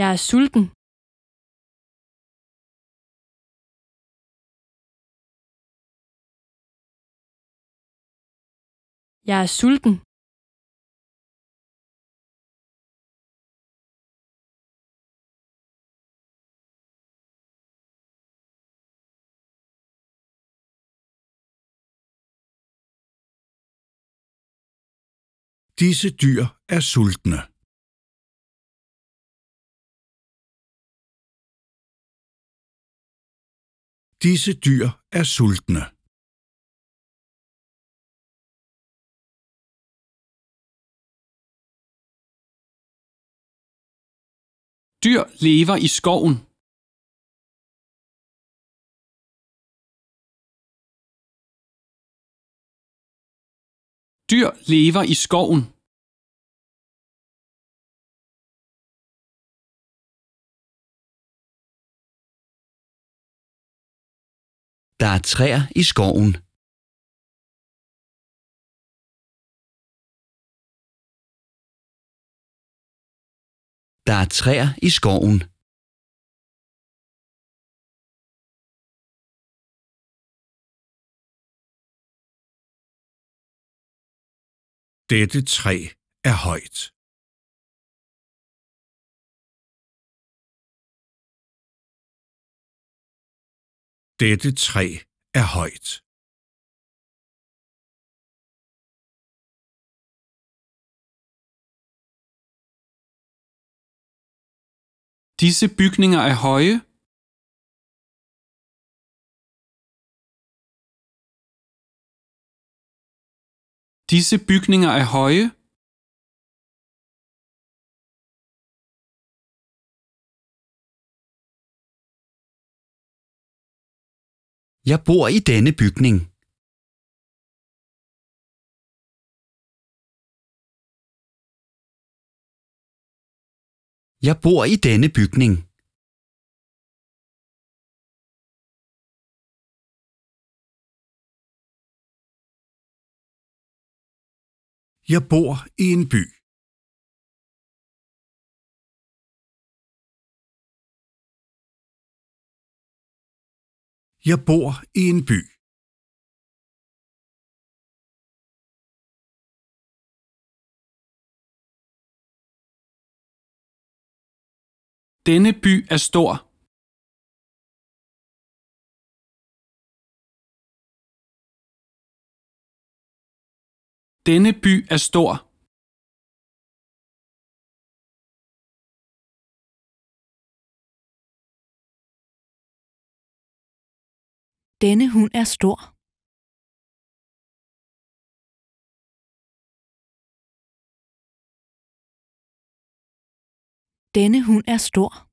Jeg er sulten. Jeg er sulten. Disse dyr er sultne. Disse dyr er sultne. Dyr lever i skoven. Dyr lever i skoven. Der er træer i skoven. Der er træer i skoven. Dette træ er højt. Dette træ er højt. Disse bygninger er høje. Disse bygninger er høje. Jeg bor i denne bygning. Jeg bor i denne bygning. Jeg bor i en by. Jeg bor i en by. Denne by er stor. Denne by er stor. Denne hund er stor. Denne hund er stor.